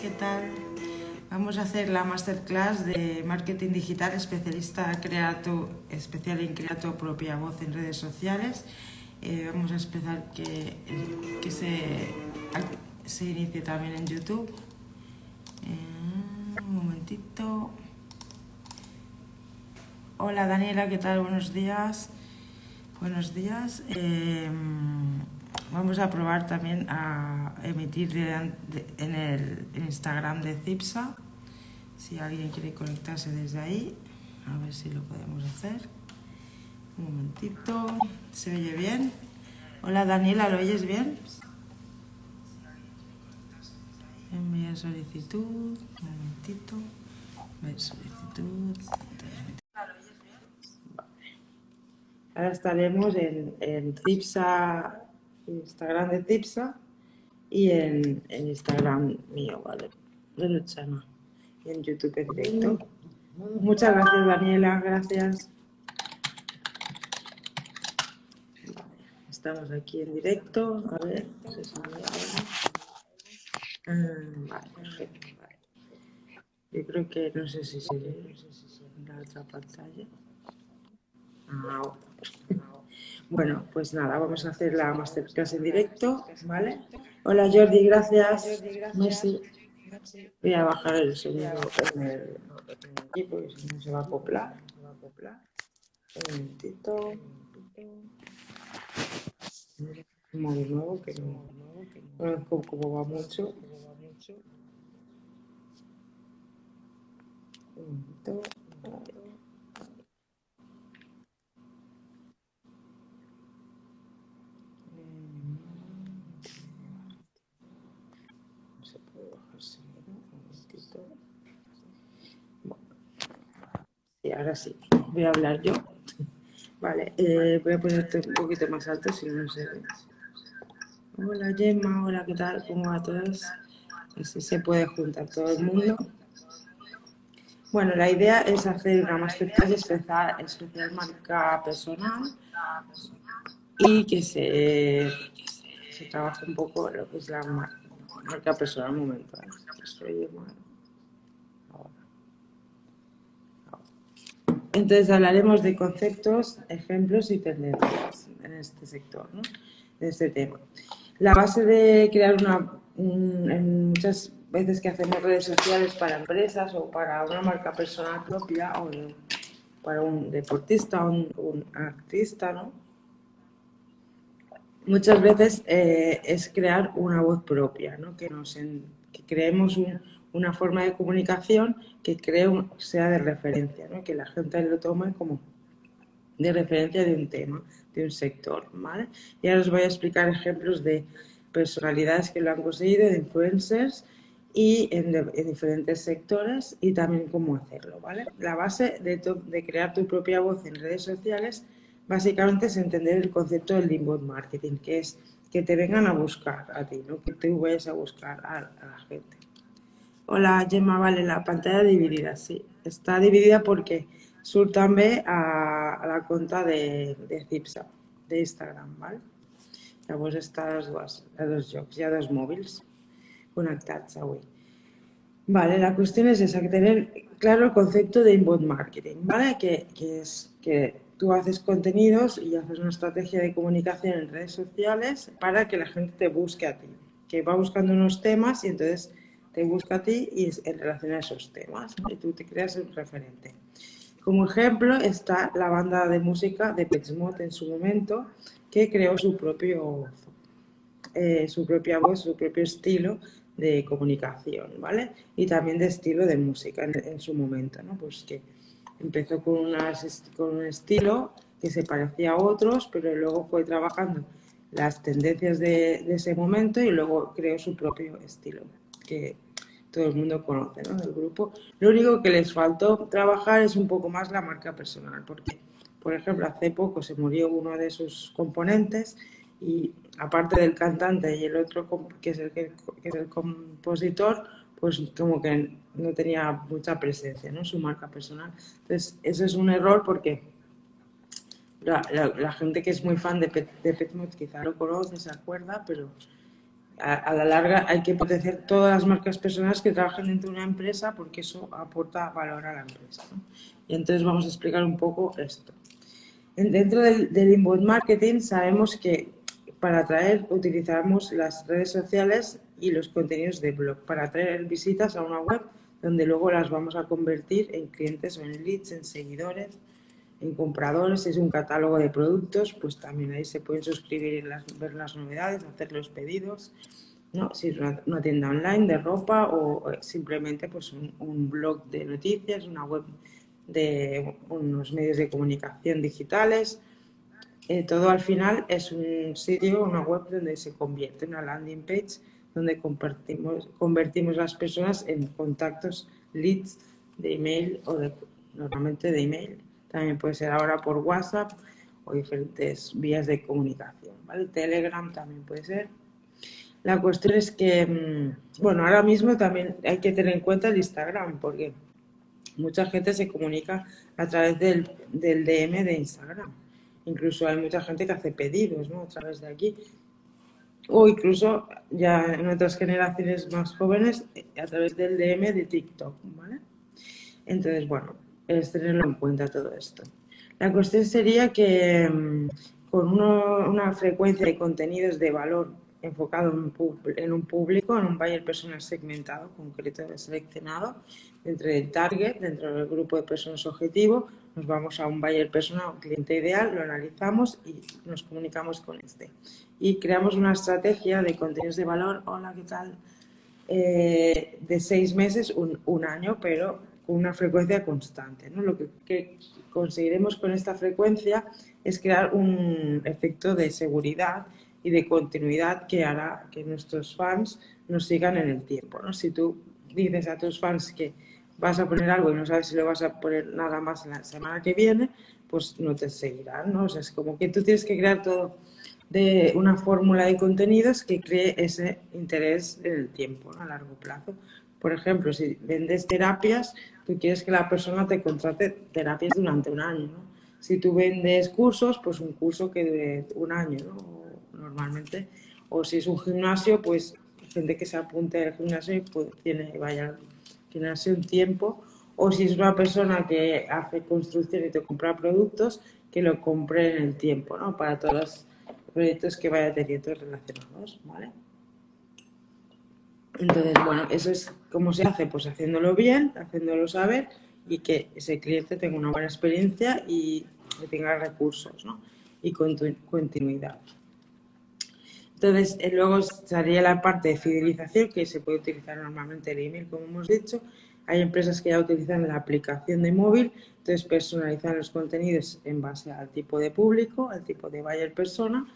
¿qué tal? Vamos a hacer la masterclass de marketing digital especialista crea especial en crear tu propia voz en redes sociales. Eh, vamos a empezar que, que se, se inicie también en YouTube. Eh, un momentito. Hola Daniela, ¿qué tal? Buenos días. Buenos días. Eh, Vamos a probar también a emitir en el Instagram de Cipsa. Si alguien quiere conectarse desde ahí, a ver si lo podemos hacer. Un momentito. ¿Se oye bien? Hola Daniela, ¿lo oyes bien? Enviar solicitud. Un momentito. Enviar solicitud. Ahora estaremos en, en Cipsa Instagram de Tipsa y en, Instagram mío, ¿vale? De Luchana. Y en YouTube en directo. Muchas gracias, Daniela, gracias. Estamos aquí en directo. A ver, se sale mm. Vale. Yo creo que no sé si se ve, no si se ve la otra pantalla. Ah, bueno, pues nada, vamos a hacer la masterclass en directo, ¿vale? Hola Jordi, gracias. Messi. Voy a bajar el sonido en el, equipo, porque si no se va a acoplar. Un momentito. Un móvil nuevo que no, no cómo va mucho. Un momentito. Y ahora sí, voy a hablar yo. Vale, eh, voy a ponerte un poquito más alto si no se ve. Hola Gemma, hola, ¿qué tal? ¿Cómo va todos? Así se puede juntar todo el mundo. Bueno, la idea es hacer una masterclass especial, especial marca personal y que se, se trabaje un poco lo que es la marca personal. Un momento, ¿eh? estoy Entonces hablaremos de conceptos, ejemplos y tendencias en este sector, ¿no? en este tema. La base de crear una, muchas veces que hacemos redes sociales para empresas o para una marca personal propia o para un deportista o un, artista, ¿no? Muchas veces eh, es crear una voz propia, ¿no? Que, nos que creemos un, una forma de comunicación que creo sea de referencia, ¿no? que la gente lo tome como de referencia de un tema, de un sector. ¿vale? Y ahora os voy a explicar ejemplos de personalidades que lo han conseguido, de influencers y en, diferentes sectores y también cómo hacerlo. ¿vale? La base de, crear tu propia voz en redes sociales básicamente es entender el concepto del inbound marketing, que es que te vengan a buscar a ti, no que tú vayas a buscar a la gente. Hola, Gemma, vale, la pantalla dividida, sí. Está dividida porque sur també a, a la cuenta de, de Cipsa, de Instagram, ¿vale? Llavors està a, les a dos jocs, hi ha dos mòbils connectats avui. Vale, la cuestión es esa, que tener claro el concepto de inbound marketing, ¿vale? Que, que es que tú haces contenidos y haces una estrategia de comunicación en redes sociales para que la gente te busque a ti, que va buscando unos temas y entonces te busca a ti y en relación a esos temas, y tú te creas un referente. Como ejemplo está la banda de música de Petsmot en su momento, que creó su, propio, eh, su propia voz, su propio estilo de comunicación, ¿vale? Y también de estilo de música en, su momento, ¿no? Pues que empezó con, unas, con un estilo que se parecía a otros, pero luego fue trabajando las tendencias de, de ese momento y luego creó su propio estilo, que todo el mundo conoce, ¿no? Del grupo. Lo único que les faltó trabajar es un poco más la marca personal, porque, por ejemplo, hace poco se murió uno de sus componentes y aparte del cantante y el otro que es el, que, es el compositor, pues como que no tenía mucha presencia, ¿no? Su marca personal. Entonces, eso es un error porque la, gente que es muy fan de, Pet, quizá lo conoce, se acuerda, pero a, la larga hay que potenciar todas las marcas personales que trabajen dentro de una empresa porque eso aporta valor a la empresa. Y entonces vamos a explicar un poco esto. Dentro del, del inbound marketing sabemos que para atraer utilizamos las redes sociales y los contenidos de blog para atraer visitas a una web donde luego las vamos a convertir en clientes o en leads, en seguidores, en compradores. Es un catálogo de productos, pues también ahí se pueden suscribir y ver las novedades, hacer los pedidos. ¿no? Si es una, tienda online de ropa o simplemente pues un blog de noticias, una web de unos medios de comunicación digitales. Eh, todo al final es un sitio, una web donde se convierte en una landing page donde compartimos, convertimos las personas en contactos, leads de email o de, normalmente de email. También puede ser ahora por WhatsApp o diferentes vías de comunicación. ¿vale? Telegram también puede ser. La cuestión es que, mm, bueno, ahora mismo también hay que tener en cuenta el Instagram, porque mucha gente se comunica a través del, DM de Instagram. Incluso hay mucha gente que hace pedidos ¿no? a través de aquí. O incluso ya en otras generaciones más jóvenes a través del DM de TikTok. ¿vale? Entonces, bueno, es tenerlo en cuenta todo esto. La cuestión sería que mm, con una frecuencia de contenidos de valor enfocado en un, público, en un buyer personal segmentado, concreto, seleccionado, dentro del target, dentro del grupo de personas objetivo, nos vamos a un buyer personal, un cliente ideal, lo analizamos y nos comunicamos con este. Y creamos una estrategia de contenidos de valor, hola, ¿qué tal? Eh, de seis meses, un, un, año, pero con una frecuencia constante. ¿no? Lo que, conseguiremos con esta frecuencia es crear un efecto de seguridad y de continuidad que hará que nuestros fans nos sigan en el tiempo. ¿no? Si tú dices a tus fans que vas a poner algo y no sabes si lo vas a poner nada más en la semana que viene, pues no te seguirán. ¿no? O sea, es como que tú tienes que crear todo de una fórmula de contenidos que cree ese interés en el tiempo, a largo plazo. Por ejemplo, si vendes terapias, tú quieres que la persona te contrate terapias durante un año. ¿no? Si tú vendes cursos, pues un curso que dure un año. ¿no? normalmente. O si es un gimnasio, pues gente que se apunte al gimnasio y pues, vaya al gimnasio un tiempo. O si es una persona que hace construcción y te compra productos, que lo compre en el tiempo, ¿no? Para todos los proyectos que vaya teniendo relacionados, ¿vale? Entonces, bueno, eso es cómo se hace, pues haciéndolo bien, haciéndolo saber y que ese cliente tenga una buena experiencia y que tenga recursos, ¿no? Y continuidad. Entonces, eh, luego estaría la parte de fidelización, que se puede utilizar normalmente el email, como hemos dicho. Hay empresas que ya utilizan la aplicación de móvil, entonces personalizan los contenidos en base al tipo de público, al tipo de buyer persona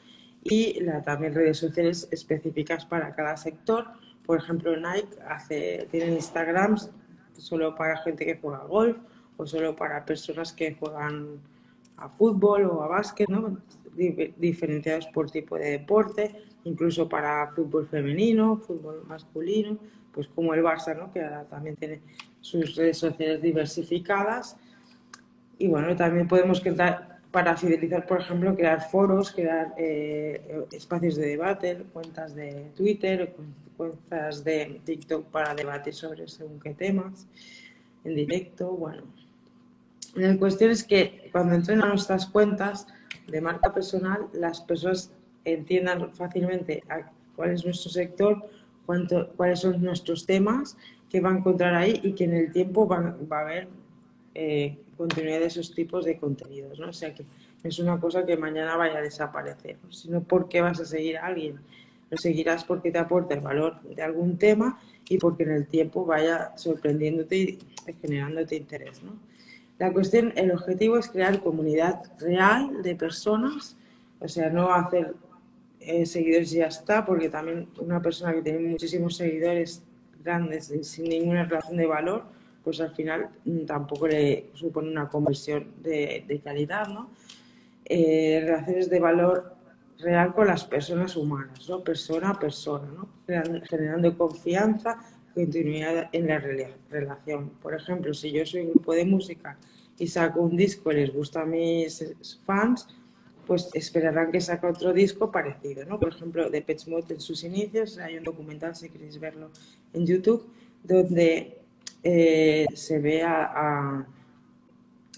y la, también redes sociales específicas para cada sector. Por ejemplo, Nike hace, tiene Instagrams solo para gente que juega golf o solo para personas que juegan a fútbol o a básquet, ¿no? diferenciados por tipo de deporte incluso para fútbol femenino, fútbol masculino, pues como el Barça, ¿no? que ahora también tiene sus redes sociales diversificadas. Y bueno, también podemos crear, para fidelizar, por ejemplo, crear foros, crear eh, espacios de debate, cuentas de Twitter, cuentas de TikTok para debatir sobre según qué temas, en directo, bueno. La cuestión es que cuando entren a nuestras cuentas de marca personal, las personas entiendan fácilmente cuál es nuestro sector, cuánto, cuáles son nuestros temas que va a encontrar ahí y que en el tiempo va, va a haber eh, continuidad de esos tipos de contenidos. ¿no? O sea que es una cosa que mañana vaya a desaparecer, sino porque vas a seguir a alguien. Lo seguirás porque te aporta el valor de algún tema y porque en el tiempo vaya sorprendiéndote y generándote interés. ¿no? La cuestión, el objetivo es crear comunidad real de personas, o sea, no hacer eh, seguidores y ya está, porque también una persona que tiene muchísimos seguidores grandes sin ninguna relación de valor, pues al final mm, tampoco le supone una conversión de, calidad, ¿no? Eh, relaciones de valor real con las personas humanas, ¿no? Persona a persona, ¿no? Generando confianza, continuidad en la relación. Por ejemplo, si yo soy un grupo de música y saco un disco y les gusta a mis fans, pues esperarán que saque otro disco parecido, ¿no? Por ejemplo, de Pet Mode en sus inicios, hay un documental, si queréis verlo en YouTube, donde eh, se ve a,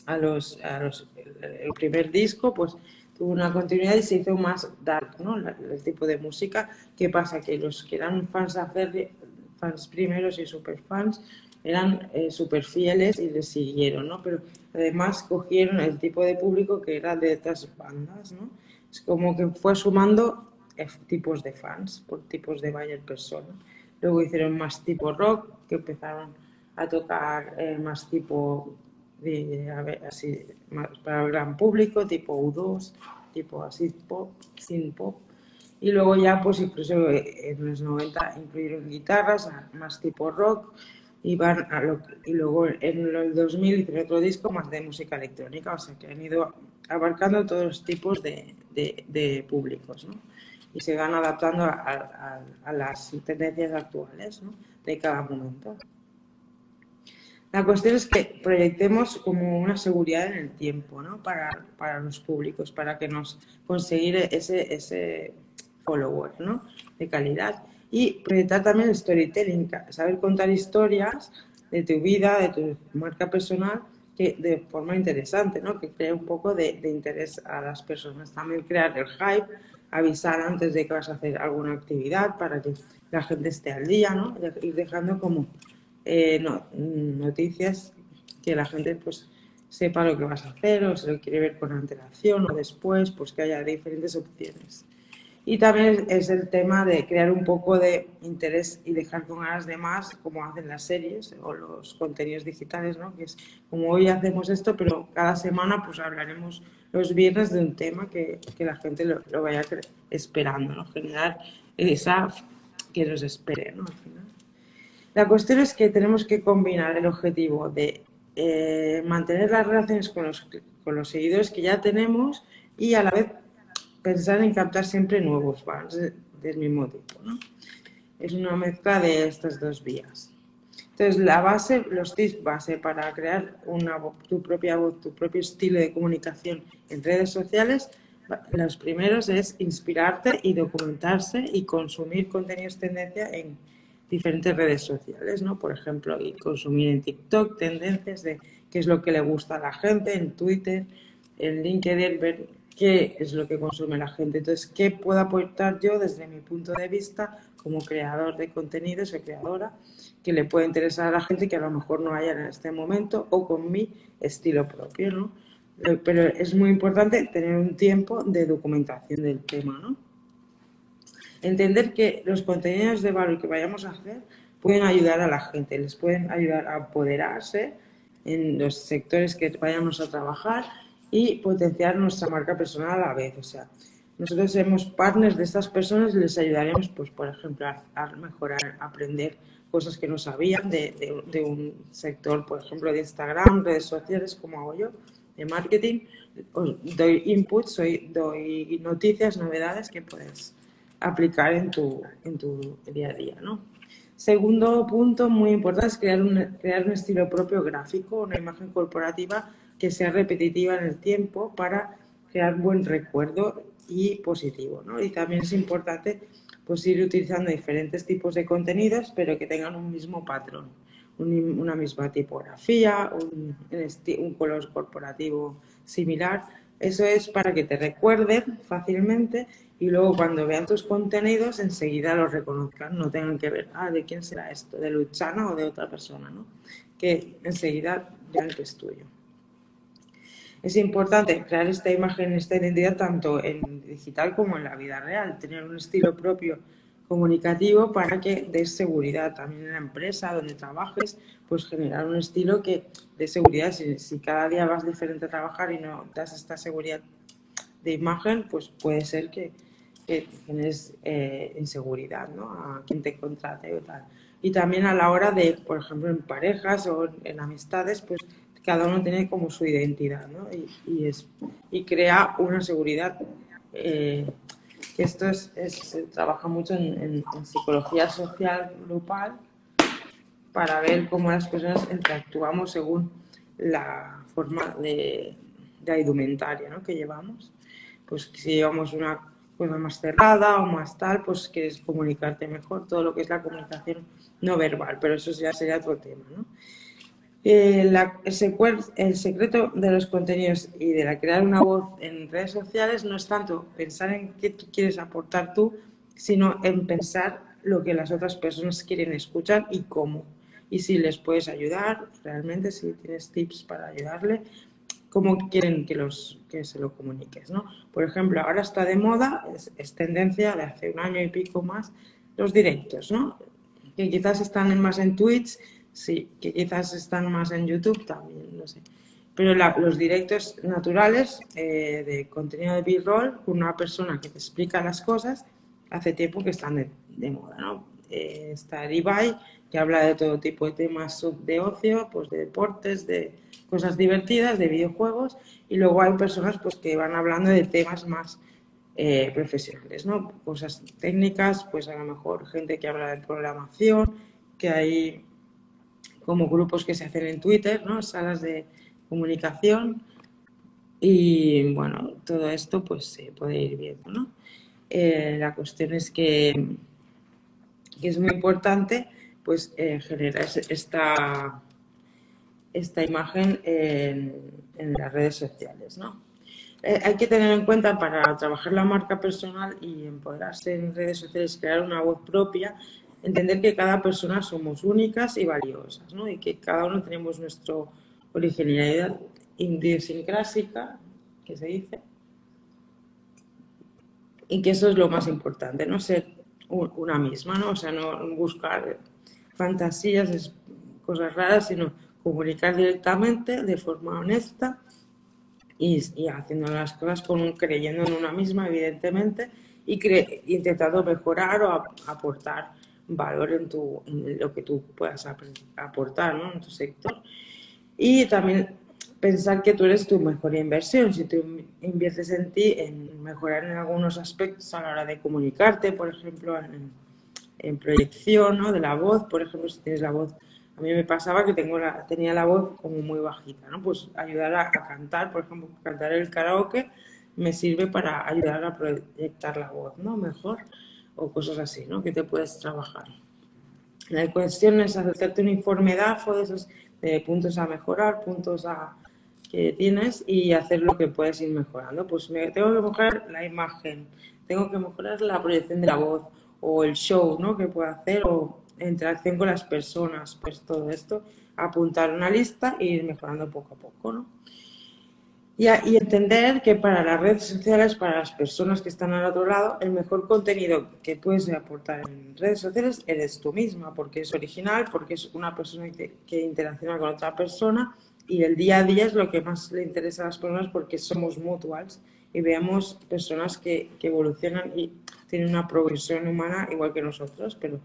a, los, el primer disco, pues tuvo una continuidad y se hizo más dark, ¿no? El, tipo de música. ¿Qué pasa? Que los que eran fans, hacer, fans primeros y super fans eran eh, súper fieles y les siguieron, ¿no? Pero además cogieron el tipo de público que era de otras bandas, ¿no? Es como que fue sumando tipos de fans por tipos de buyer persona. Luego hicieron más tipo rock, que empezaron a tocar eh, más tipo de, a ver, así, más para el gran público, tipo U2, tipo así pop, sin pop. Y luego ya, pues incluso en los 90 incluyeron guitarras, más tipo rock, y, van a lo, y luego en el 2000 hicieron otro disco más de música electrónica, o sea que han ido abarcando todos los tipos de, de, públicos, ¿no? Y se van adaptando a, a, las tendencias actuales, ¿no? De cada momento. La cuestión es que proyectemos como una seguridad en el tiempo, ¿no? Para, para los públicos, para que nos conseguir ese, ese follower, ¿no? De calidad y proyectar también el storytelling, saber contar historias de tu vida, de tu marca personal, que de forma interesante, ¿no? que crea un poco de, interés a las personas. También crear el hype, avisar antes de que vas a hacer alguna actividad para que la gente esté al día, ¿no? ir dejando como eh, noticias que la gente pues sepa lo que vas a hacer o se lo quiere ver con antelación o después, pues que haya diferentes opciones. Y también es el tema de crear un poco de interés y dejar con ganas de más, como hacen las series o los contenidos digitales, ¿no? Que es como hoy hacemos esto, pero cada semana pues hablaremos los viernes de un tema que, que la gente lo, vaya esperando, ¿no? Generar esa que nos espere, ¿no? Al final. La cuestión es que tenemos que combinar el objetivo de eh, mantener las relaciones con los, con los seguidores que ya tenemos y a la vez pensar en captar siempre nuevos fans del mismo tipo. Es una mezcla de estas dos vías. Entonces, la base, los tips base para crear una, tu propia voz, tu propio estilo de comunicación en redes sociales, los primeros es inspirarte y documentarse y consumir contenidos tendencia en diferentes redes sociales, ¿no? Por ejemplo, y consumir en TikTok tendencias de qué es lo que le gusta a la gente, en Twitter, en LinkedIn, ver qué es lo que consume la gente. Entonces, ¿qué puedo aportar yo desde mi punto de vista como creador de contenidos o creadora que le puede interesar a la gente que a lo mejor no haya en este momento o con mi estilo propio, ¿no? Eh, pero es muy importante tener un tiempo de documentación del tema, ¿no? Entender que los contenidos de valor que vayamos a hacer pueden ayudar a la gente, les pueden ayudar a apoderarse en los sectores que vayamos a trabajar y potenciar nuestra marca personal a la vez. O sea, nosotros somos partners de estas personas y les ayudaremos, pues, por ejemplo, a, mejorar, aprender cosas que no sabían de, de, un sector, por ejemplo, de Instagram, redes sociales, como hago yo, de marketing. Os doy input, soy, doy noticias, novedades que puedes aplicar en tu, en tu día a día, ¿no? Segundo punto muy importante es crear un, crear un estilo propio gráfico, una imagen corporativa que sea repetitiva en el tiempo para crear buen recuerdo y positivo. ¿no? Y también es importante pues, ir utilizando diferentes tipos de contenidos, pero que tengan un mismo patrón, una misma tipografía, un, un color corporativo similar. Eso es para que te recuerden fácilmente y luego cuando vean tus contenidos enseguida los reconozcan, no tengan que ver, ah, ¿de quién será esto? ¿De Luchana o de otra persona? ¿no? Que enseguida vean que es tuyo. Es importante crear esta imagen, esta identidad tanto en digital como en la vida real, tener un estilo propio comunicativo para que des seguridad también en la empresa donde trabajes, pues generar un estilo que dé seguridad. Si, cada día vas diferente a trabajar y no das esta seguridad de imagen, pues puede ser que, que generes eh, inseguridad ¿no? a quien te contrate o tal. Y también a la hora de, por ejemplo, en parejas o en amistades, pues cada uno tiene como su identidad, ¿no? Y, es, y crea una seguridad. Eh, esto es, se trabaja mucho en, psicología social grupal para ver cómo las personas interactuamos según la forma de, de indumentaria ¿no? que llevamos. pues si llevamos una cosa más cerrada o más tal, pues quieres comunicarte mejor, todo lo que es la comunicación no verbal, pero eso ya sería otro tema, ¿no? Eh, el, secreto de los contenidos y de la crear una voz en redes sociales no es tanto pensar en qué quieres aportar tú, sino en pensar lo que las otras personas quieren escuchar y cómo. Y si les puedes ayudar, realmente, si tienes tips para ayudarle, cómo quieren que, los, que se lo comuniques. ¿no? Por ejemplo, ahora está de moda, es, tendencia de hace un año y pico más, los directos, ¿no? que quizás están más en Twitch sí, que quizás están más en YouTube también, no sé. Pero los directos naturales eh, de contenido de B-roll con una persona que te explica las cosas, hace tiempo que están de, moda, ¿no? Eh, está Ibai, que habla de todo tipo de temas de ocio, pues de deportes, de cosas divertidas, de videojuegos, y luego hay personas pues que van hablando de temas más eh, profesionales, ¿no? Cosas técnicas, pues a lo mejor gente que habla de programación, que hay como grupos que se hacen en Twitter, ¿no? salas de comunicación y bueno, todo esto pues se puede ir viendo. ¿no? Eh, la cuestión es que, es muy importante pues eh, generar esta, esta imagen en, en las redes sociales. ¿no? Eh, hay que tener en cuenta para trabajar la marca personal y empoderarse en redes sociales, crear una voz propia, entender que cada persona somos únicas y valiosas, ¿no? Y que cada uno tenemos nuestra originalidad idiosincrásica, que se dice, y que eso es lo más importante, no ser una misma, ¿no? O sea, no buscar fantasías, cosas raras, sino comunicar directamente, de forma honesta y, haciendo las cosas con creyendo en una misma, evidentemente, y intentando mejorar o aportar valor en, tu, lo que tú puedas aportar ¿no? en tu sector. Y también pensar que tú eres tu mejor inversión. Si tú inviertes en ti, en mejorar en algunos aspectos a la hora de comunicarte, por ejemplo, en, en proyección ¿no? de la voz, por ejemplo, si tienes la voz, a mí me pasaba que tengo la, tenía la voz como muy bajita, ¿no? Pues ayudar a, cantar, por ejemplo, cantar el karaoke me sirve para ayudar a proyectar la voz, ¿no? Mejor o cosas así, ¿no? Que te puedes trabajar. La cuestión es hacerte un informe DAFO de esos puntos a mejorar, puntos a, que tienes y hacer lo que puedes ir mejorando. Pues me, tengo que mejorar la imagen, tengo que mejorar la proyección de la voz o el show, ¿no? Que puedo hacer o interacción con las personas, pues todo esto, apuntar una lista e ir mejorando poco a poco, ¿no? Y, entender que para las redes sociales, para las personas que están al otro lado, el mejor contenido que puedes aportar en redes sociales eres tú misma, porque es original, porque es una persona que, que interacciona con otra persona y el día a día es lo que más le interesa a las personas porque somos mutuals y veamos personas que, que evolucionan y tienen una progresión humana igual que nosotros, pero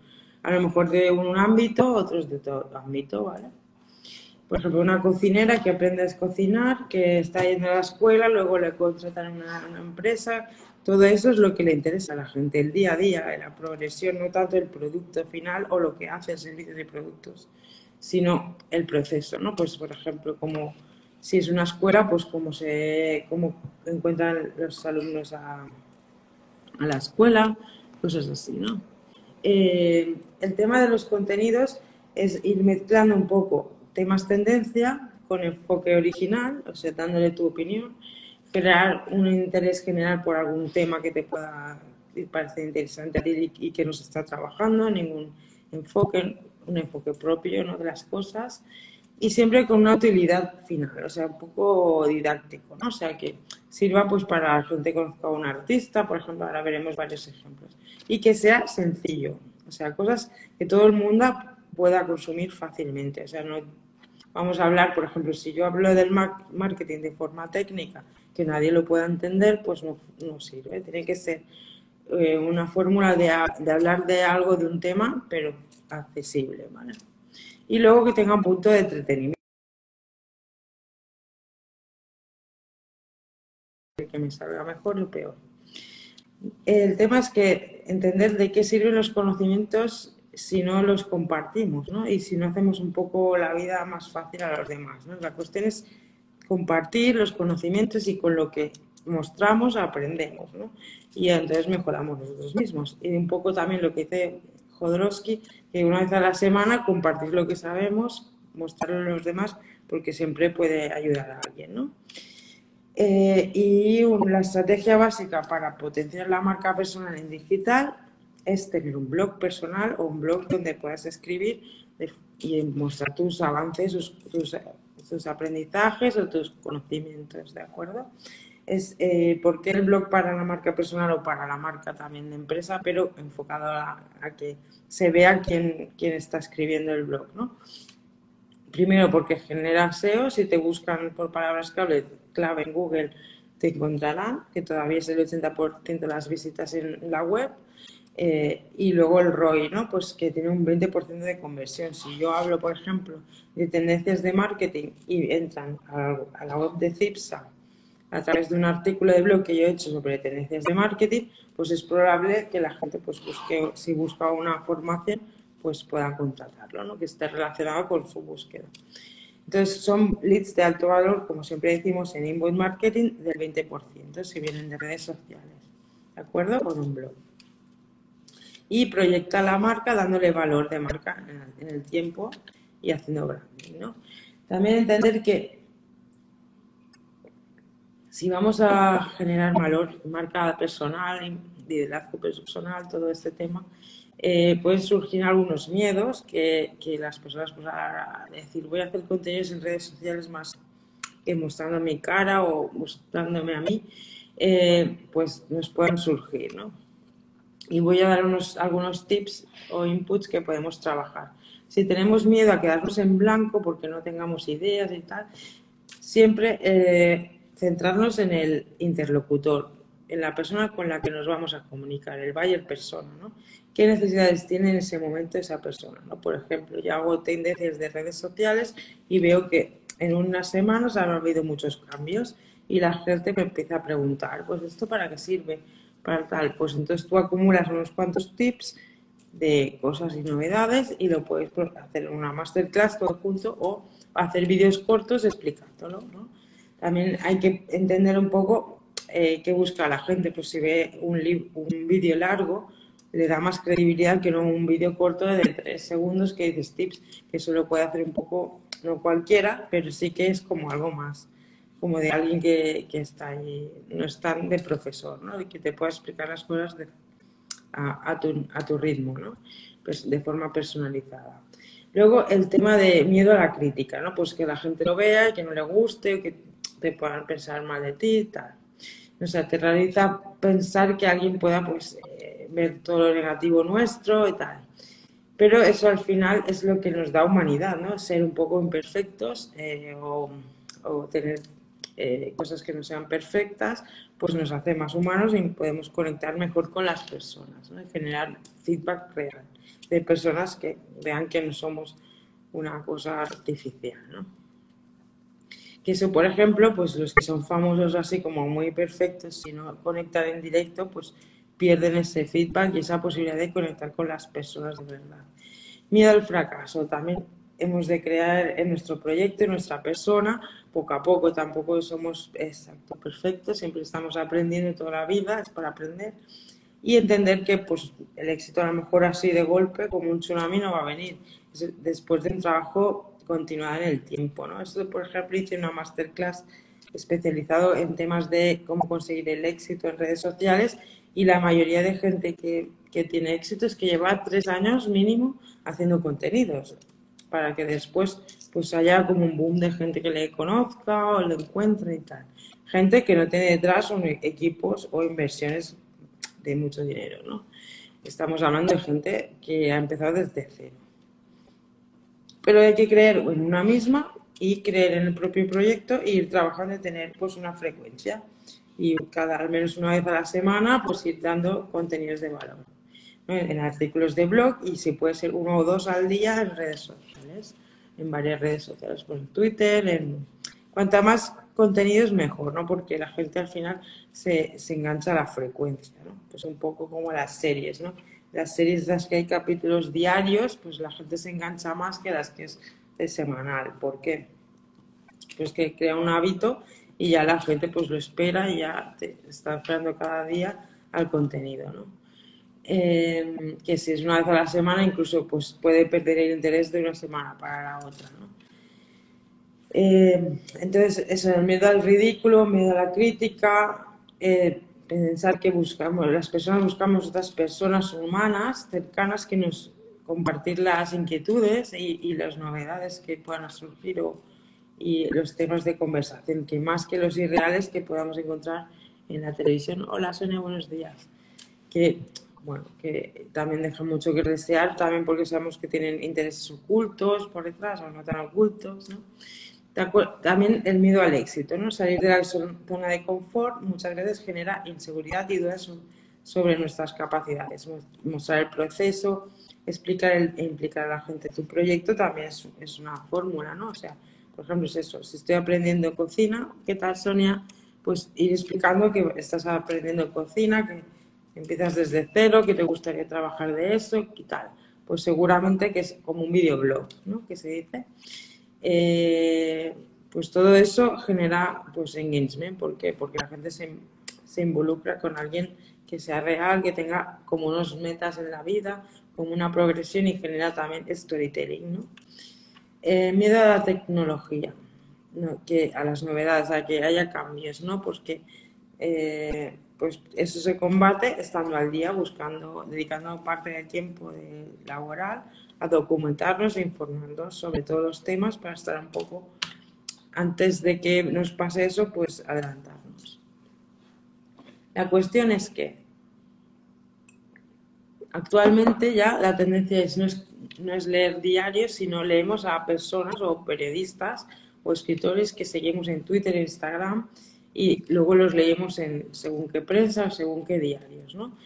a lo mejor de un ámbito, otros de otro ámbito, ¿vale? por ejemplo, una cocinera que aprende a cocinar, que está yendo a la escuela, luego le contratan una, una empresa. Todo eso es lo que le interesa a la gente, el día a día, la progresión, no tanto el producto final o lo que hace el servicio de productos, sino el proceso, ¿no? Pues, por ejemplo, como si es una escuela, pues cómo se cómo encuentran los alumnos a, a la escuela, cosas así, ¿no? Eh, el tema de los contenidos es ir mezclando un poco temas tendencia con enfoque original, o sea, dándole tu opinión, crear un interés general por algún tema que te pueda parecer interesante ti y que no se está trabajando, ningún enfoque, un enfoque propio ¿no? de las cosas y siempre con una utilidad final, o sea, un poco didáctico, ¿no? O sea, que sirva pues para la gente que conozca a un artista, por ejemplo, ahora veremos varios ejemplos, y que sea sencillo, o sea, cosas que todo el mundo pueda consumir fácilmente, o sea, no Vamos a hablar, por ejemplo, si yo hablo del marketing de forma técnica, que nadie lo pueda entender, pues no, sirve. Tiene que ser eh, una fórmula de, hablar de algo, de un tema, pero accesible, ¿vale? Y luego que tenga un punto de entretenimiento. Que me salga mejor o peor. El tema es que entender de qué sirven los conocimientos si no los compartimos, ¿no? Y si no hacemos un poco la vida más fácil a los demás, ¿no? La cuestión es compartir los conocimientos y con lo que mostramos, aprendemos, ¿no? Y entonces mejoramos nosotros mismos. Y un poco también lo que dice Jodorowsky, que una vez a la semana compartir lo que sabemos, mostrarlo a los demás, porque siempre puede ayudar a alguien, ¿no? Eh, y la estrategia básica para potenciar la marca personal en digital es tener un blog personal o un blog donde puedas escribir y mostrar tus avances, tus, aprendizajes o tus conocimientos, ¿de acuerdo? Es eh, porque el blog para la marca personal o para la marca también de empresa, pero enfocado a, que se vea quién, quién está escribiendo el blog, ¿no? Primero porque genera SEO, si te buscan por palabras clave, clave en Google te encontrarán, que todavía es el 80% de las visitas en la web. Eh, y luego el ROI, ¿no? Pues que tiene un 20% de conversión. Si yo hablo, por ejemplo, de tendencias de marketing y entran a, la web de CIPSA a través de un artículo de blog que yo he hecho sobre tendencias de marketing, pues es probable que la gente pues busque, si busca una formación, pues pueda contratarlo, ¿no? Que esté relacionado con su búsqueda. Entonces, son leads de alto valor, como siempre decimos en inbound marketing, del 20%, si vienen de redes sociales, ¿de acuerdo? Con un blog. Y proyecta la marca dándole valor de marca en el, tiempo y haciendo branding, ¿no? También entender que si vamos a generar valor, marca personal, liderazgo personal, todo este tema, eh, pueden surgir algunos miedos que, las personas pues, a decir voy a hacer contenidos en redes sociales más que mostrando mi cara o mostrándome a mí, eh, pues nos pueden surgir, ¿no? Y voy a dar unos, algunos tips o inputs que podemos trabajar. Si tenemos miedo a quedarnos en blanco porque no tengamos ideas y tal, siempre eh, centrarnos en el interlocutor, en la persona con la que nos vamos a comunicar, el buyer persona, ¿no? qué necesidades tiene en ese momento esa persona. ¿no? Por ejemplo, yo hago tendencias de redes sociales y veo que en unas semanas han habido muchos cambios y la gente me empieza a preguntar, pues esto para qué sirve, para tal. Pues entonces tú acumulas unos cuantos tips de cosas y novedades y lo puedes hacer en una masterclass todo junto o hacer vídeos cortos explicándolo. ¿no? También hay que entender un poco eh, qué busca la gente, pues si ve un, un vídeo largo, le da más credibilidad que no un vídeo corto de tres segundos que dices tips, que eso lo puede hacer un poco, no cualquiera, pero sí que es como algo más, como de alguien que, que está ahí, no es tan de profesor, ¿no? Y que te pueda explicar las cosas a, a, tu, a tu ritmo, ¿no? Pues de forma personalizada. Luego el tema de miedo a la crítica, ¿no? Pues que la gente lo vea, que no le guste, que te puedan pensar mal de ti tal. O sea, te realiza pensar que alguien pueda, pues, ver todo lo negativo nuestro y tal. Pero eso al final es lo que nos da humanidad, ¿no? Ser un poco imperfectos eh, o, tener eh, cosas que no sean perfectas, pues nos hace más humanos y podemos conectar mejor con las personas, ¿no? Generar feedback real de personas que vean que no somos una cosa artificial, ¿no? Que eso, por ejemplo, pues los que son famosos así como muy perfectos, si no conectan en directo, pues pierden ese feedback y esa posibilidad de conectar con las personas de verdad. Miedo al fracaso. También hemos de crear en nuestro proyecto, en nuestra persona, poco a poco, tampoco somos exacto, perfectos, siempre estamos aprendiendo toda la vida, es para aprender. Y entender que pues, el éxito a lo mejor así de golpe, como un tsunami, no va a venir. después de un trabajo continuado en el tiempo. ¿no? Esto, por ejemplo, hice una masterclass especializado en temas de cómo conseguir el éxito en redes sociales y la mayoría de gente que, que tiene éxito es que lleva tres años mínimo haciendo contenidos para que después pues haya como un boom de gente que le conozca o lo encuentre y tal. Gente que no tiene detrás un equipos o inversiones de mucho dinero, ¿no? Estamos hablando de gente que ha empezado desde cero. Pero hay que creer en una misma y creer en el propio proyecto e ir trabajando y tener pues una frecuencia. Y cada al menos una vez a la semana pues ir dando contenidos de valor en artículos de blog y si puede ser uno o dos al día en redes sociales en varias redes sociales pues Twitter en cuanta más contenidos mejor no porque la gente al final se, se engancha a la frecuencia no pues un poco como las series no las series las que hay capítulos diarios pues la gente se engancha más que las que es de semanal ¿por qué? pues que crea un hábito y ya la gente pues lo espera y ya te está esperando cada día al contenido, ¿no? Em, que si es una vez a la semana incluso pues puede perder el interés de una semana para la otra, ¿no? em, entonces, eso, el miedo al ridículo, miedo a la crítica, eh, pensar que buscamos, las personas buscamos otras personas humanas cercanas que nos compartir las inquietudes y, las novedades que puedan surgir o, y los temas de conversación, que más que los irreales que podamos encontrar en la televisión. Hola Sonia, buenos días. Que, bueno, que también deja mucho que desear, también porque sabemos que tienen intereses ocultos por detrás o no tan ocultos, ¿no? También el miedo al éxito, ¿no? Salir de la zona de confort muchas veces genera inseguridad y dudas sobre nuestras capacidades. Mostrar el proceso, explicar e implicar a la gente tu proyecto también es, es una fórmula, ¿no? O sea, por ejemplo, es eso, si estoy aprendiendo cocina, ¿qué tal, Sonia? Pues ir explicando que estás aprendiendo cocina, que empiezas desde cero, que te gustaría trabajar de eso, ¿qué tal? Pues seguramente que es como un videoblog, ¿no? Que se dice. Eh, pues todo eso genera pues engagement. Porque la gente se, se, involucra con alguien que sea real, que tenga como unos metas en la vida, como una progresión y genera también storytelling. ¿no? Eh, miedo a la tecnología, que a las novedades, a que haya cambios, ¿no? Pues que eh, pues eso se combate estando al día, buscando, dedicando parte del tiempo laboral a documentarnos e informarnos sobre todos los temas para estar un poco, antes de que nos pase eso, pues adelantarnos. La cuestión es que actualmente ya la tendencia es no, es no es leer diarios, sino leemos a personas o periodistas o escritores que seguimos en Twitter e Instagram y luego los leemos en según qué prensa, según qué diarios, ¿no?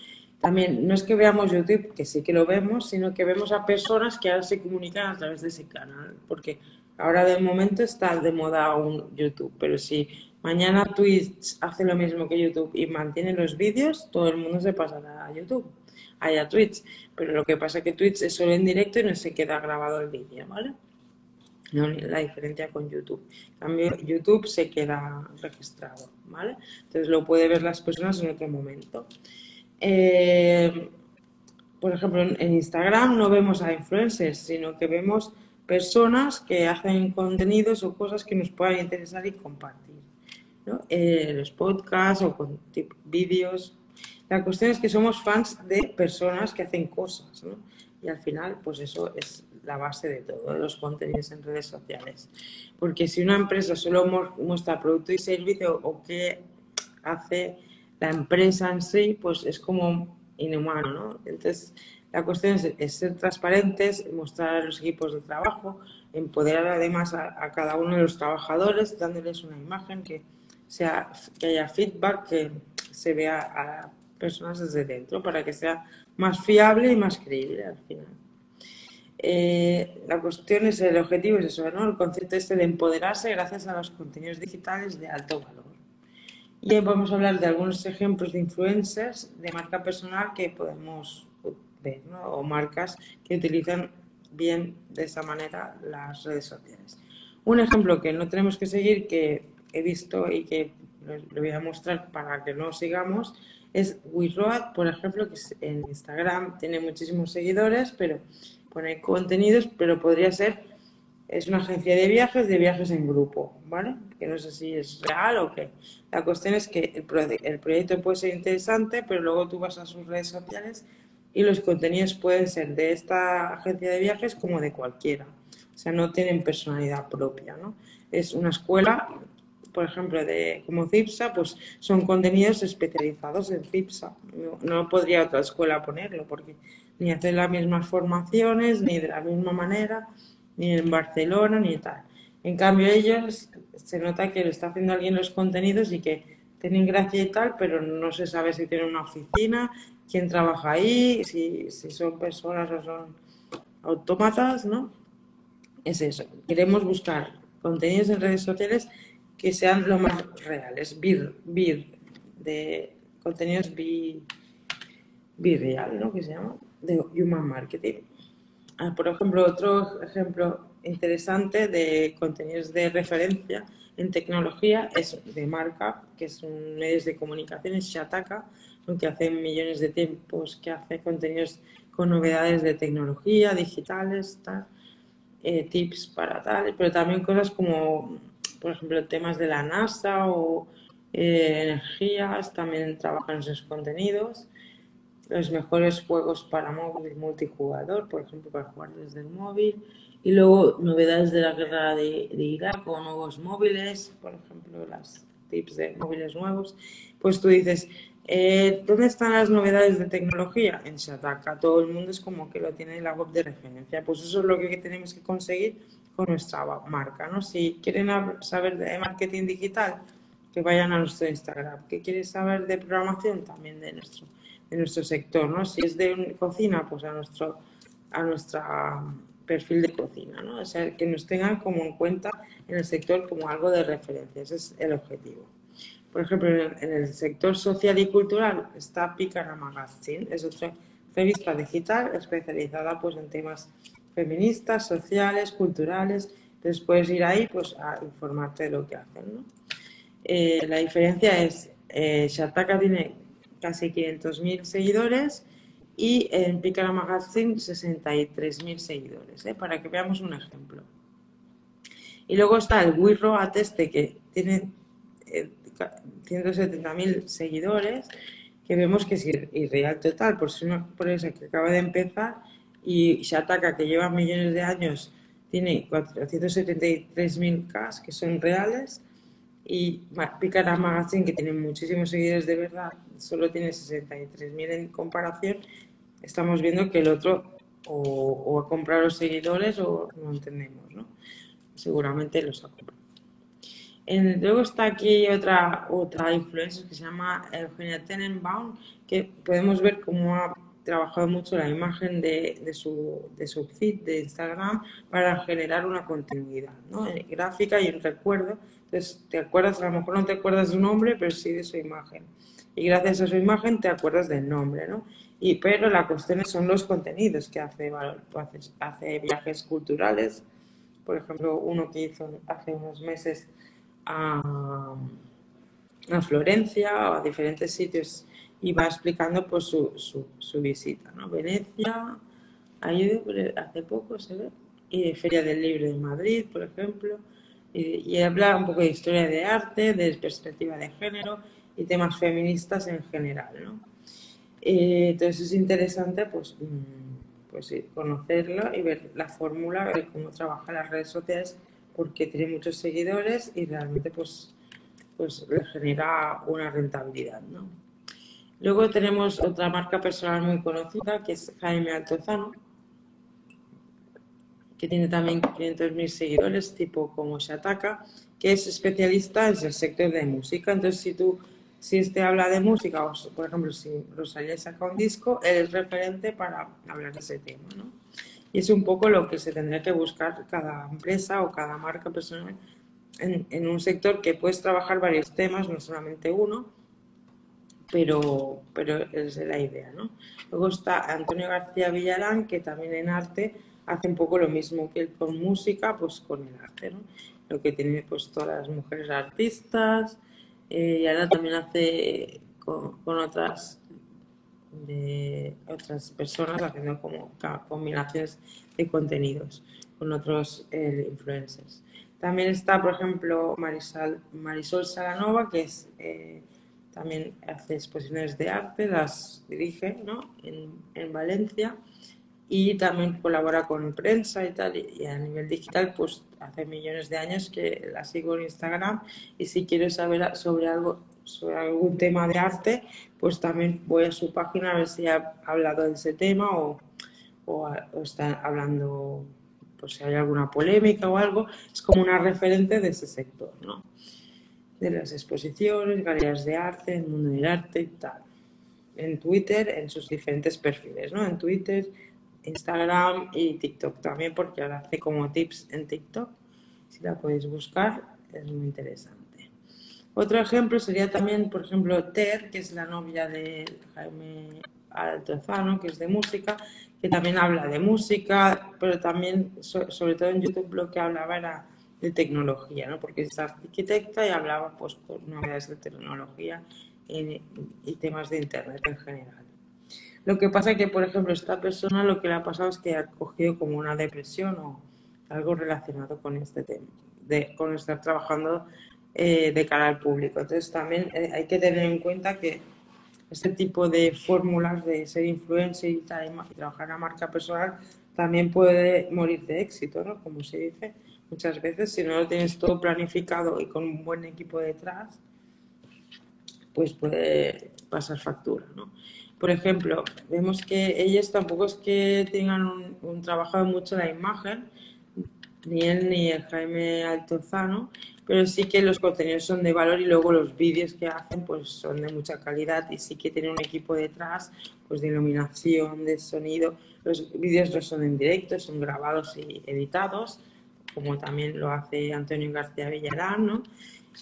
También no es que veamos YouTube, que sí que lo vemos, sino que vemos a personas que ahora se comunican a través de ese canal, porque ahora de momento está de moda un YouTube, pero si mañana Twitch hace lo mismo que YouTube y mantiene los vídeos, todo el mundo se pasará a YouTube, a Twitch, pero lo que pasa es que Twitch es solo en directo y no se queda grabado el vídeo, ¿vale? No, la diferencia con YouTube. cambio, YouTube se queda registrado, ¿vale? Entonces lo puede ver las personas en otro momento. Eh, por ejemplo, en Instagram no vemos a influencers, sino que vemos personas que hacen contenidos o cosas que nos puedan interesar y compartir. ¿no? Eh, los podcasts o con vídeos. La cuestión es que somos fans de personas que hacen cosas, ¿no? Y al final, pues eso es la base de todo, de los contenidos en redes sociales. Porque si una empresa solo muestra producto y servicio o qué hace la empresa en sí, pues es como inhumano, ¿no? Entonces, la cuestión es, ser transparentes, mostrar a los equipos de trabajo, empoderar además a, cada uno de los trabajadores, dándoles una imagen que, sea, que haya feedback, que se vea a personas desde dentro para que sea más fiable y más creíble al final. Eh, la cuestión es, el objetivo es eso, ¿no? El concepto este de empoderarse gracias a los contenidos digitales de alto valor. Y hoy vamos a hablar de algunos ejemplos de influencers de marca personal que podemos ver, ¿no? O marcas que utilizan bien de esa manera las redes sociales. Un ejemplo que no tenemos que seguir, que he visto y que le voy a mostrar para que no sigamos, es WeRoad, por ejemplo, que en Instagram tiene muchísimos seguidores, pero pone contenidos, pero podría ser, es una agencia de viajes, de viajes en grupo, ¿vale? Que no sé si es real o qué. La cuestión es que el, el proyecto puede ser interesante, pero luego tú vas a sus redes sociales y los contenidos pueden ser de esta agencia de viajes como de cualquiera. O sea, no tienen personalidad propia, ¿no? Es una escuela por ejemplo, de como CIPSA, pues son contenidos especializados en CIPSA. No, podría otra escuela ponerlo porque ni hacer las mismas formaciones, ni de la misma manera, ni en Barcelona, ni tal. En cambio, ellos se nota que lo está haciendo alguien los contenidos y que tienen gracia y tal, pero no se sabe si tienen una oficina, quién trabaja ahí, si, si son personas o son autómatas, ¿no? Es eso. Queremos buscar contenidos en redes sociales que sean lo más reales, bir, bir, de contenidos bi, real, ¿no? Que se llama, de Human Marketing. Por ejemplo, otro ejemplo interesante de contenidos de referencia en tecnología es de marca, que son medios de comunicación, es Shataka, que hace millones de tiempos, que hace contenidos con novedades de tecnología, digitales, eh, tips para tal, pero también cosas como, por ejemplo, temas de la NASA o eh, energías, también trabajan esos contenidos. Los mejores juegos para móvil multijugador, por ejemplo, para jugar desde el móvil. Y luego novedades de la guerra de, de Irak o nuevos móviles, por ejemplo, las tips de móviles nuevos. Pues tú dices, eh, ¿Dónde están las novedades de tecnología? En Shataka. Todo el mundo es como que lo tiene en la web de referencia. Pues eso es lo que tenemos que conseguir con nuestra marca. ¿no? Si quieren saber de marketing digital, que vayan a nuestro Instagram. ¿Qué quieren saber de programación? También de nuestro, de nuestro sector. ¿no? Si es de cocina, pues a nuestro a nuestra perfil de cocina. ¿no? O sea, que nos tengan como en cuenta en el sector como algo de referencia. Ese es el objetivo. Por ejemplo, en el, sector social y cultural está Pícara Magazine, es otra revista digital especializada pues, en temas feministas, sociales, culturales. Entonces puedes ir ahí pues, a informarte de lo que hacen. ¿no? Eh, la diferencia es, eh, Shataka tiene casi 500.000 seguidores y en Pícara Magazine 63.000 seguidores, ¿eh? para que veamos un ejemplo. Y luego está el Wirro Ateste, que tiene eh, 170.000 seguidores, que vemos que es irreal total, por ser una empresa que acaba de empezar y Shataka, que lleva millones de años, tiene 473.000 K, que son reales, y Picara Magazine, que tiene muchísimos seguidores de verdad, solo tiene 63.000 en comparación, estamos viendo que el otro o, ha comprado los seguidores o no entendemos, ¿no? Seguramente los ha comprado luego está aquí otra, otra influencer que se llama Eugenia Tenenbaum, que podemos ver cómo ha trabajado mucho la imagen de, de, su, de su feed de Instagram para generar una continuidad ¿no? gráfica y un recuerdo. Entonces, te acuerdas, a lo mejor no te acuerdas de un nombre, pero sí de su imagen. Y gracias a su imagen te acuerdas del nombre, ¿no? Y, pero la cuestión son los contenidos que hace, hace, hace viajes culturales. Por ejemplo, uno que hizo hace unos meses a, Florencia o a diferentes sitios y va explicando pues, su, su, visita. ¿no? Venecia, ahí hace poco se ve, y Feria del Libro de Madrid, por ejemplo, y, habla un poco de historia de arte, de perspectiva de género y temas feministas en general. ¿no? Eh, entonces es interesante pues, mm, pues, conocerlo y ver la fórmula de cómo trabaja las redes sociales porque tiene muchos seguidores y realmente pues, pues le genera una rentabilidad. ¿no? Luego tenemos otra marca personal muy conocida que es Jaime Altozano, que tiene también 500.000 seguidores, tipo como Shataka, que es especialista en el sector de música. Entonces, si tú, si este habla de música, o por ejemplo, si Rosalía saca un disco, él es referente para hablar de ese tema, ¿no? Y es un poco lo que se tendría que buscar cada empresa o cada marca personal en, un sector que puedes trabajar varios temas, no solamente uno, pero, pero es la idea, ¿no? Luego está Antonio García Villarán, que también en arte hace un poco lo mismo que él con música, pues con el arte, ¿no? Lo que tiene pues todas las mujeres artistas, eh, y ahora también hace con, otras de otras personas haciendo como combinaciones de contenidos con otros eh, influencers. También está, por ejemplo, Marisol, Marisol Salanova, que es, eh, también hace exposiciones de arte, las dirige ¿no? en, en, Valencia y también colabora con prensa y tal. Y, a nivel digital, pues hace millones de años que la sigo en Instagram y si quieres saber sobre algo sobre algún tema de arte, pues también voy a su página a ver si ha hablado de ese tema o, o, está hablando, pues si hay alguna polémica o algo, es como una referente de ese sector, ¿no? De las exposiciones, galerías de arte, el mundo del arte y tal. En Twitter, en sus diferentes perfiles, ¿no? En Twitter, Instagram y TikTok también, porque ahora hace como tips en TikTok. Si la podéis buscar, es muy interesante. Otro ejemplo sería también, por ejemplo, Ter, que es la novia de Jaime Altozano, que es de música, que también habla de música, pero también, sobre todo en YouTube, lo que hablaba era de tecnología, ¿no? Porque es arquitecta y hablaba, pues, por novedades de tecnología y, y temas de Internet en general. Lo que pasa es que, por ejemplo, esta persona lo que le ha pasado es que ha cogido como una depresión o algo relacionado con este tema, de, con estar trabajando eh, de cara al público. Entonces también eh, hay que tener en cuenta que este tipo de fórmulas de ser influencer y, trabajar en la marca personal también puede morir de éxito, ¿no? Como se dice muchas veces, si no lo tienes todo planificado y con un buen equipo detrás, pues puede pasar factura, ¿no? Por ejemplo, vemos que ellos tampoco es que tengan un, un trabajado mucho la imagen, ni él ni el Jaime Altozano, pero sí que los contenidos son de valor y luego los vídeos que hacen pues son de mucha calidad y sí que tienen un equipo detrás pues de iluminación, de sonido. Los vídeos no son en directo, son grabados y editados, como también lo hace Antonio García Villarán, ¿no?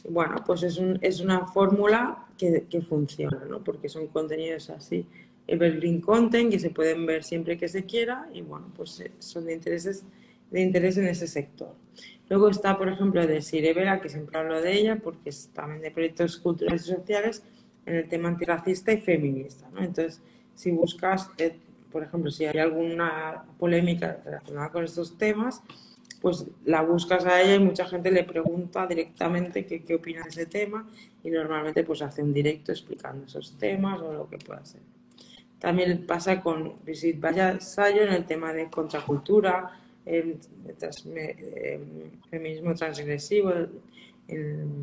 bueno, pues es, un, es una fórmula que, que, funciona, ¿no? Porque son contenidos así, evergreen content, que se pueden ver siempre que se quiera y bueno, pues eh, son de intereses de interés en ese sector. Luego está, por ejemplo, de Sirevela, que siempre hablo de ella, porque es también de proyectos culturales y sociales en el tema antirracista y feminista. ¿no? Entonces, si buscas, eh, por ejemplo, si hay alguna polémica relacionada con estos temas, pues la buscas a ella y mucha gente le pregunta directamente qué, qué opina de ese tema y normalmente pues hace un directo explicando esos temas o lo que pueda ser. También pasa con Brigitte Vallasayo en el tema de contracultura, el, feminismo transgresivo,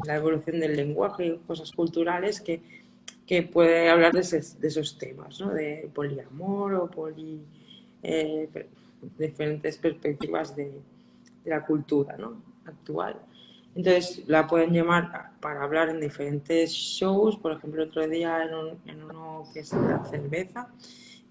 la evolución del lenguaje y cosas culturales que, que puede hablar de, esos temas, ¿no? de poliamor o poli, eh, diferentes perspectivas de, la cultura ¿no? actual. Entonces la pueden llamar para hablar en diferentes shows, por ejemplo, otro día en, en uno que es la cerveza,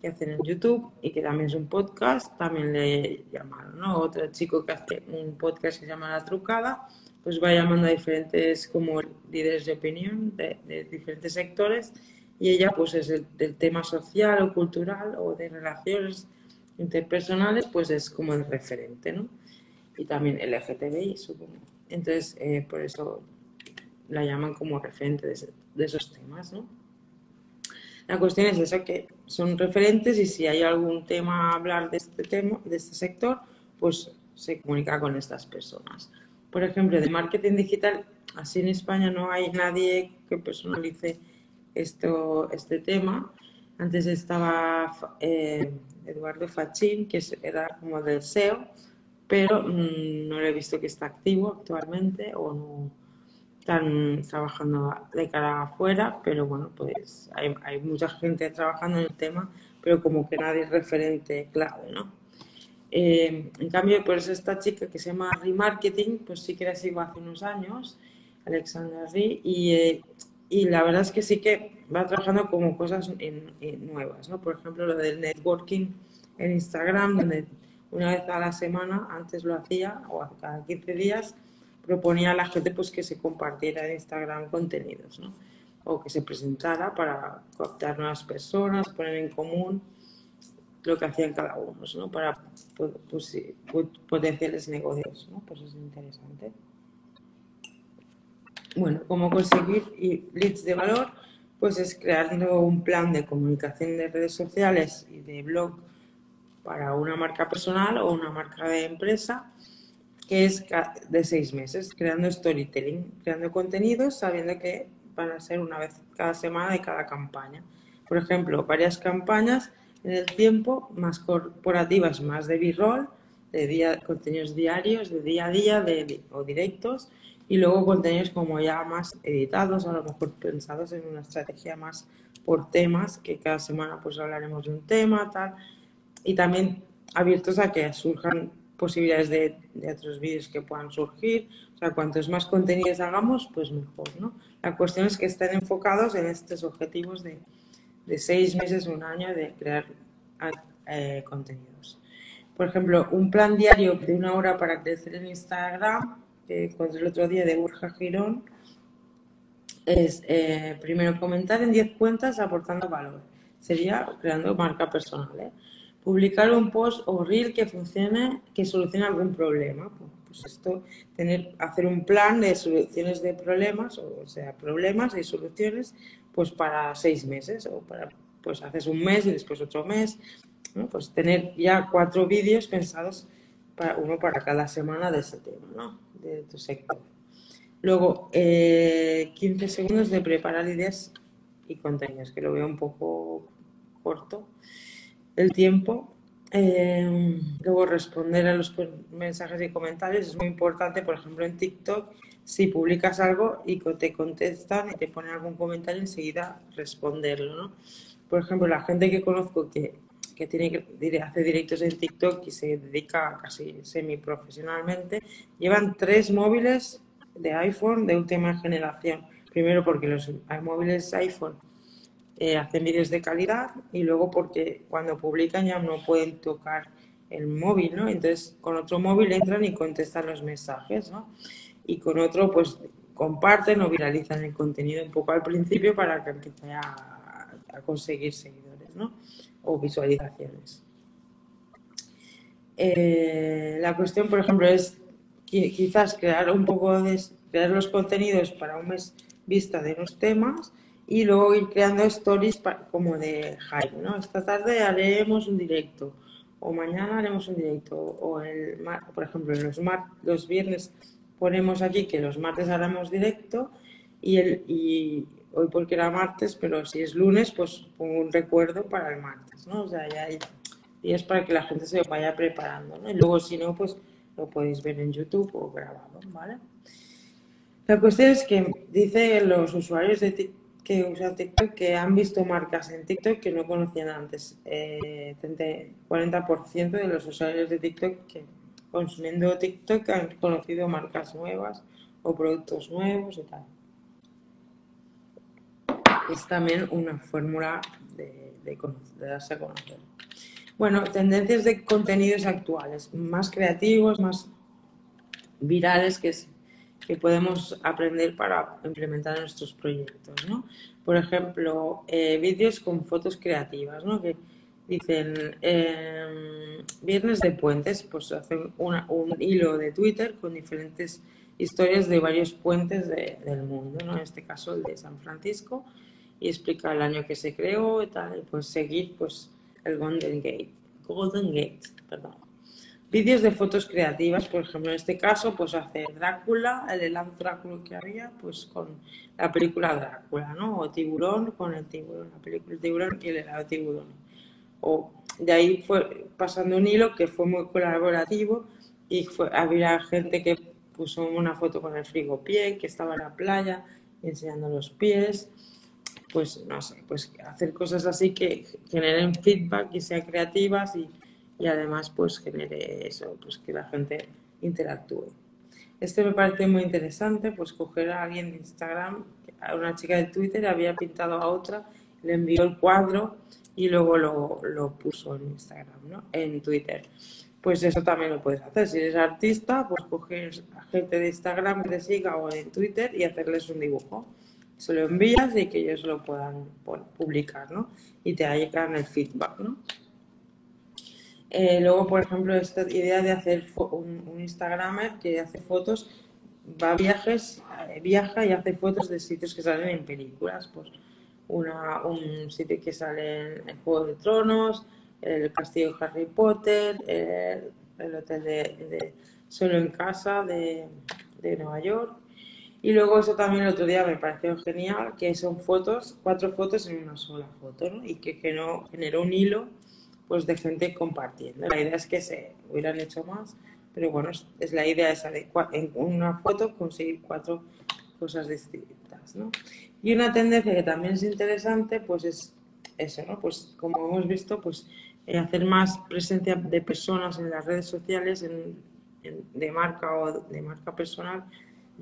que hacen en YouTube y que también es un podcast, también le llamaron, ¿no? Otro chico que hace un podcast que se llama La Trucada, pues va llamando a diferentes como líderes de opinión de, diferentes sectores y ella pues es el, del tema social o cultural o de relaciones interpersonales, pues es como el referente, ¿no? Y también LGTBI, supongo. Entonces, eh, por eso la llaman como referente de, esos temas. La cuestión es esa, que son referentes y si hay algún tema a hablar de este tema, de este sector, pues se comunica con estas personas. Por ejemplo, de marketing digital, así en España no hay nadie que personalice esto, este tema. Antes estaba eh, Eduardo Fachín, que era como del SEO, pero mm, no lo he visto que está activo actualmente o no, están trabajando de cara afuera, pero bueno, pues hay, hay, mucha gente trabajando en el tema, pero como que nadie es referente clave, ¿no? Eh, en cambio, pues esta chica que se llama Remarketing, pues sí que la sigo hace unos años, Alexandra Ri, y, eh, y la verdad es que sí que va trabajando como cosas nuevas, ¿no? Por ejemplo, lo del networking en Instagram, donde una vez a la semana, antes lo hacía, o cada 15 días, proponía a la gente pues que se compartiera en Instagram contenidos, ¿no? O que se presentara para captar nuevas personas, poner en común lo que hacían cada uno, ¿no? Para pues, potenciales negocios, ¿no? Pues es interesante. Bueno, cómo conseguir leads de valor, pues es creando un plan de comunicación de redes sociales y de blog para una marca personal o una marca de empresa que es de seis meses, creando storytelling, creando contenidos, sabiendo que van a ser una vez cada semana de cada campaña. Por ejemplo, varias campañas en el tiempo, más corporativas, más de b-roll, de día, contenidos diarios, de día a día de, o directos, y luego contenidos como ya más editados, a lo mejor pensados en una estrategia más por temas, que cada semana pues hablaremos de un tema, tal, y también abiertos a que surjan posibilidades de, otros vídeos que puedan surgir. O sea, cuantos más contenidos hagamos, pues mejor, ¿no? La cuestión es que estén enfocados en estos objetivos de, de seis meses, un año de crear eh, contenidos. Por ejemplo, un plan diario de una hora para crecer en Instagram, que encontré el otro día de Burja Girón, es eh, primero comentar en 10 cuentas aportando valor. Sería creando marca personal. ¿eh? Publicar un post o reel que funcione, que solucione algún problema. Pues esto, tener, hacer un plan de soluciones de problemas, o sea, problemas y soluciones, pues para seis meses, o para, pues haces un mes y después otro mes, Pues tener ya cuatro vídeos pensados, para, uno para cada semana de ese tema, ¿no? De tu sector. Luego, 15 eh, segundos de preparar ideas y contenidos, que lo veo un poco corto el tiempo. Eh, luego responder a los mensajes y comentarios es muy importante, por ejemplo en TikTok, si publicas algo y te contestan y te ponen algún comentario, enseguida responderlo, ¿no? Por ejemplo, la gente que conozco que, que tiene, hace directos en TikTok y se dedica casi semi-profesionalmente, llevan tres móviles de iPhone de última generación. Primero porque los móviles iPhone eh, hacen vídeos de calidad y luego porque cuando publican ya no pueden tocar el móvil, ¿no? Entonces con otro móvil entran y contestan los mensajes, ¿no? Y con otro pues comparten o viralizan el contenido un poco al principio para que empiece a, conseguir seguidores, ¿no? O visualizaciones. Eh, la cuestión, por ejemplo, es quizás crear un poco de crear los contenidos para un mes vista de los temas y luego ir creando stories como de hype, ¿no? Esta tarde haremos un directo o mañana haremos un directo o el por ejemplo los los viernes ponemos aquí que los martes haremos directo y el y hoy porque era martes pero si es lunes pues pongo un recuerdo para el martes no o sea ya y es para que la gente se vaya preparando ¿no? y luego si no pues lo podéis ver en YouTube o grabado vale la cuestión es que dice los usuarios de TikTok que usan TikTok que han visto marcas en TikTok que no conocían antes. Eh, 40% de los usuarios de TikTok que consumiendo TikTok han conocido marcas nuevas o productos nuevos y tal. Es también una fórmula de, de, de darse a conocer. Bueno, tendencias de contenidos actuales, más creativos, más virales, que es que podemos aprender para implementar nuestros proyectos, ¿no? Por ejemplo, eh, vídeos con fotos creativas, ¿no? Que dicen, em, viernes de puentes, pues hacen un hilo de Twitter con diferentes historias de varios puentes del mundo, ¿no? En este caso el de San Francisco, y explica el año que se creó y tal, y pues seguir pues el Golden Gate, Golden Gate, perdón. Vídeos de fotos creativas, por ejemplo, en este caso, pues hace Drácula, el helado Drácula que había, pues con la película Drácula, ¿no? O Tiburón con el tiburón, la película Tiburón y el helado Tiburón. O de ahí fue pasando un hilo que fue muy colaborativo y fue, había gente que puso una foto con el frigo pie, que estaba en la playa enseñando los pies, pues no sé, pues hacer cosas así que generen feedback y sean creativas y y además pues genere eso, pues que la gente interactúe. Este me parece muy interesante, pues coger a alguien de Instagram, a una chica de Twitter había pintado a otra, le envió el cuadro y luego lo, lo puso en Instagram, ¿no? En Twitter. Pues eso también lo puedes hacer. Si eres artista, pues coger a gente de Instagram que te siga o en Twitter y hacerles un dibujo. Se lo envías y que ellos lo puedan publicar, ¿no? Y te llegan el feedback, ¿no? Eh, luego, por ejemplo, esta idea de hacer un, un, Instagramer que hace fotos, va a viajes, eh, viaja y hace fotos de sitios que salen en películas. Pues una, un sitio que sale en el Juego de Tronos, el castillo de Harry Potter, el, hotel de, Solo en Casa de, de Nueva York. Y luego eso también el otro día me pareció genial, que son fotos, cuatro fotos en una sola foto, ¿no? Y que, que no generó un hilo pues de gente compartiendo. La idea es que se hubieran hecho más, pero bueno, es, la idea esa de en una foto conseguir cuatro cosas distintas, ¿no? Y una tendencia que también es interesante, pues es eso, ¿no? Pues como hemos visto, pues eh, hacer más presencia de personas en las redes sociales de marca o de marca personal,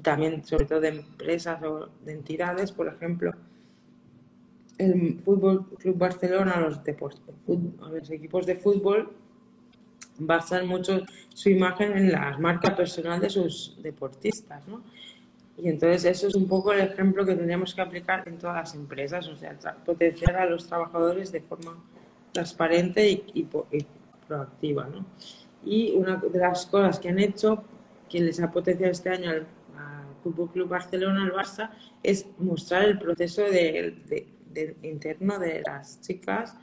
también sobre todo de empresas o de entidades, por ejemplo, el Fútbol Club Barcelona, los deportes, los equipos de fútbol basan mucho su imagen en la marca personal de sus deportistas, ¿no? Y entonces eso es un poco el ejemplo que tendríamos que aplicar en todas las empresas, o sea, potenciar a los trabajadores de forma transparente y, proactiva. ¿no? Y una de las cosas que han hecho, que les ha potenciado este año al, Fútbol Club Barcelona, al Barça, es mostrar el proceso de, interno de las chicas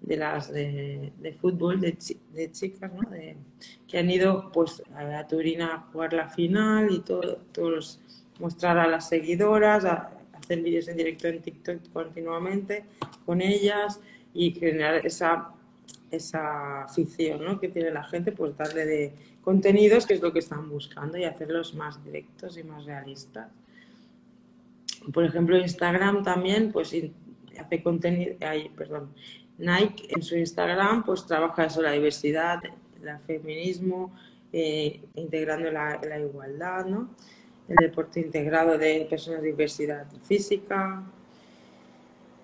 de las de, fútbol de, chicas ¿no? que han ido pues a Turín a jugar la final y todo, todos mostrar a las seguidoras hacer vídeos en directo en TikTok continuamente con ellas y generar esa esa afición ¿no? que tiene la gente, pues darle de contenidos, que es lo que están buscando, y hacerlos más directos y más realistas. Por ejemplo, Instagram también, pues hace contenido, ay, perdón, Nike en su Instagram, pues trabaja eso, la diversidad, el feminismo, eh, integrando la, la, igualdad, ¿no? El deporte integrado de personas de diversidad física.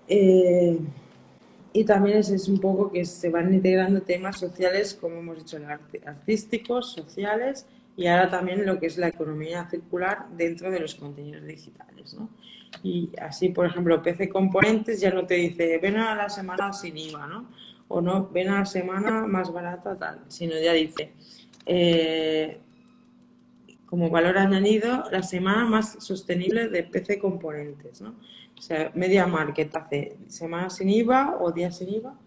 Eh, y también es, un poco que se van integrando temas sociales, como hemos dicho, artísticos, sociales y ahora también lo que es la economía circular dentro de los contenidos digitales. ¿no? Y así, por ejemplo, PC Componentes ya no te dice ven a la semana sin IVA, ¿no? o no ven a la semana más barata, tal, sino ya dice eh, como valor añadido la semana más sostenible de PC Componentes. ¿no? O sea, Media Market hace semana sin IVA o días sin IVA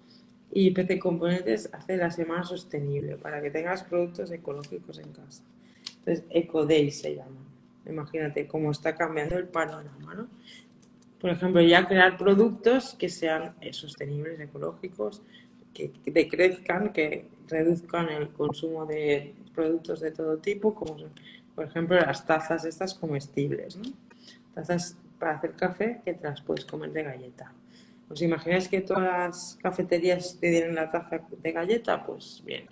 y PC Componentes hace la semana sostenible para que tengas productos ecológicos en casa. Entonces, EcoDay se llama. Imagínate cómo está cambiando el panorama, ¿no? Por ejemplo, ya crear productos que sean eh, sostenibles, ecológicos, que, decrezcan, que reduzcan el consumo de productos de todo tipo, como por ejemplo las tazas estas comestibles, ¿no? Tazas para hacer café que te las puedes comer de galleta. ¿Os imagináis que todas las cafeterías te dieran la taza de galleta? Pues bien,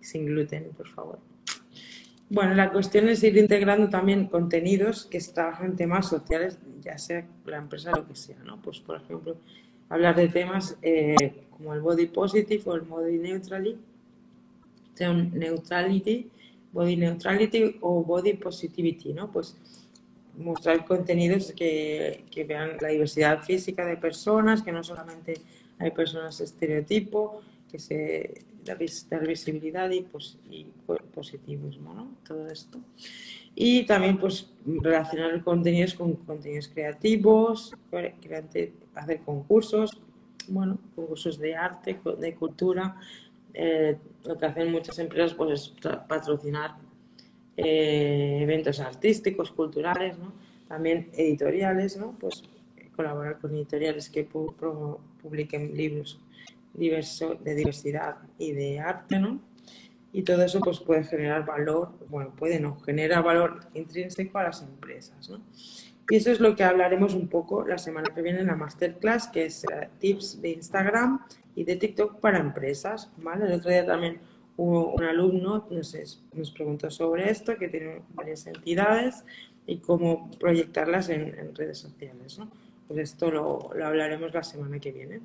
sin gluten, por favor. Bueno, la cuestión es ir integrando también contenidos que trabajan temas sociales, ya sea la empresa lo que sea, ¿no? Pues, por ejemplo, hablar de temas eh, como el body positive o el body neutrality, neutrality, body neutrality o body positivity, ¿no? Pues mostrar contenidos que, que, vean la diversidad física de personas, que no solamente hay personas estereotipo, que se dar visibilidad y, pues, positivismo, ¿no? Todo esto. Y también pues relacionar contenidos con contenidos creativos, hacer concursos, bueno, concursos de arte, de cultura. Eh, lo que hacen muchas empresas pues es patrocinar eh, eventos artísticos, culturales, también editoriales, ¿no? pues colaborar con editoriales que publiquen libros diversos de diversidad y de arte, ¿no? Y todo eso pues puede generar valor, bueno, puede no, genera valor intrínseco a las empresas, ¿no? Y eso es lo que hablaremos un poco la semana que viene en la masterclass, que es eh, tips de Instagram y de TikTok para empresas, ¿vale? El otro día también un alumno nos, nos preguntó sobre esto, que tiene varias entidades y cómo proyectarlas en, redes sociales. ¿no? Pues esto lo, hablaremos la semana que viene.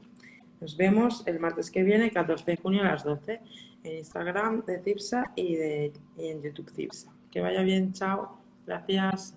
Nos vemos el martes que viene, 14 de junio a las 12, en Instagram de Cipsa y, de, y en YouTube Cipsa. Que vaya bien, chao. Gracias.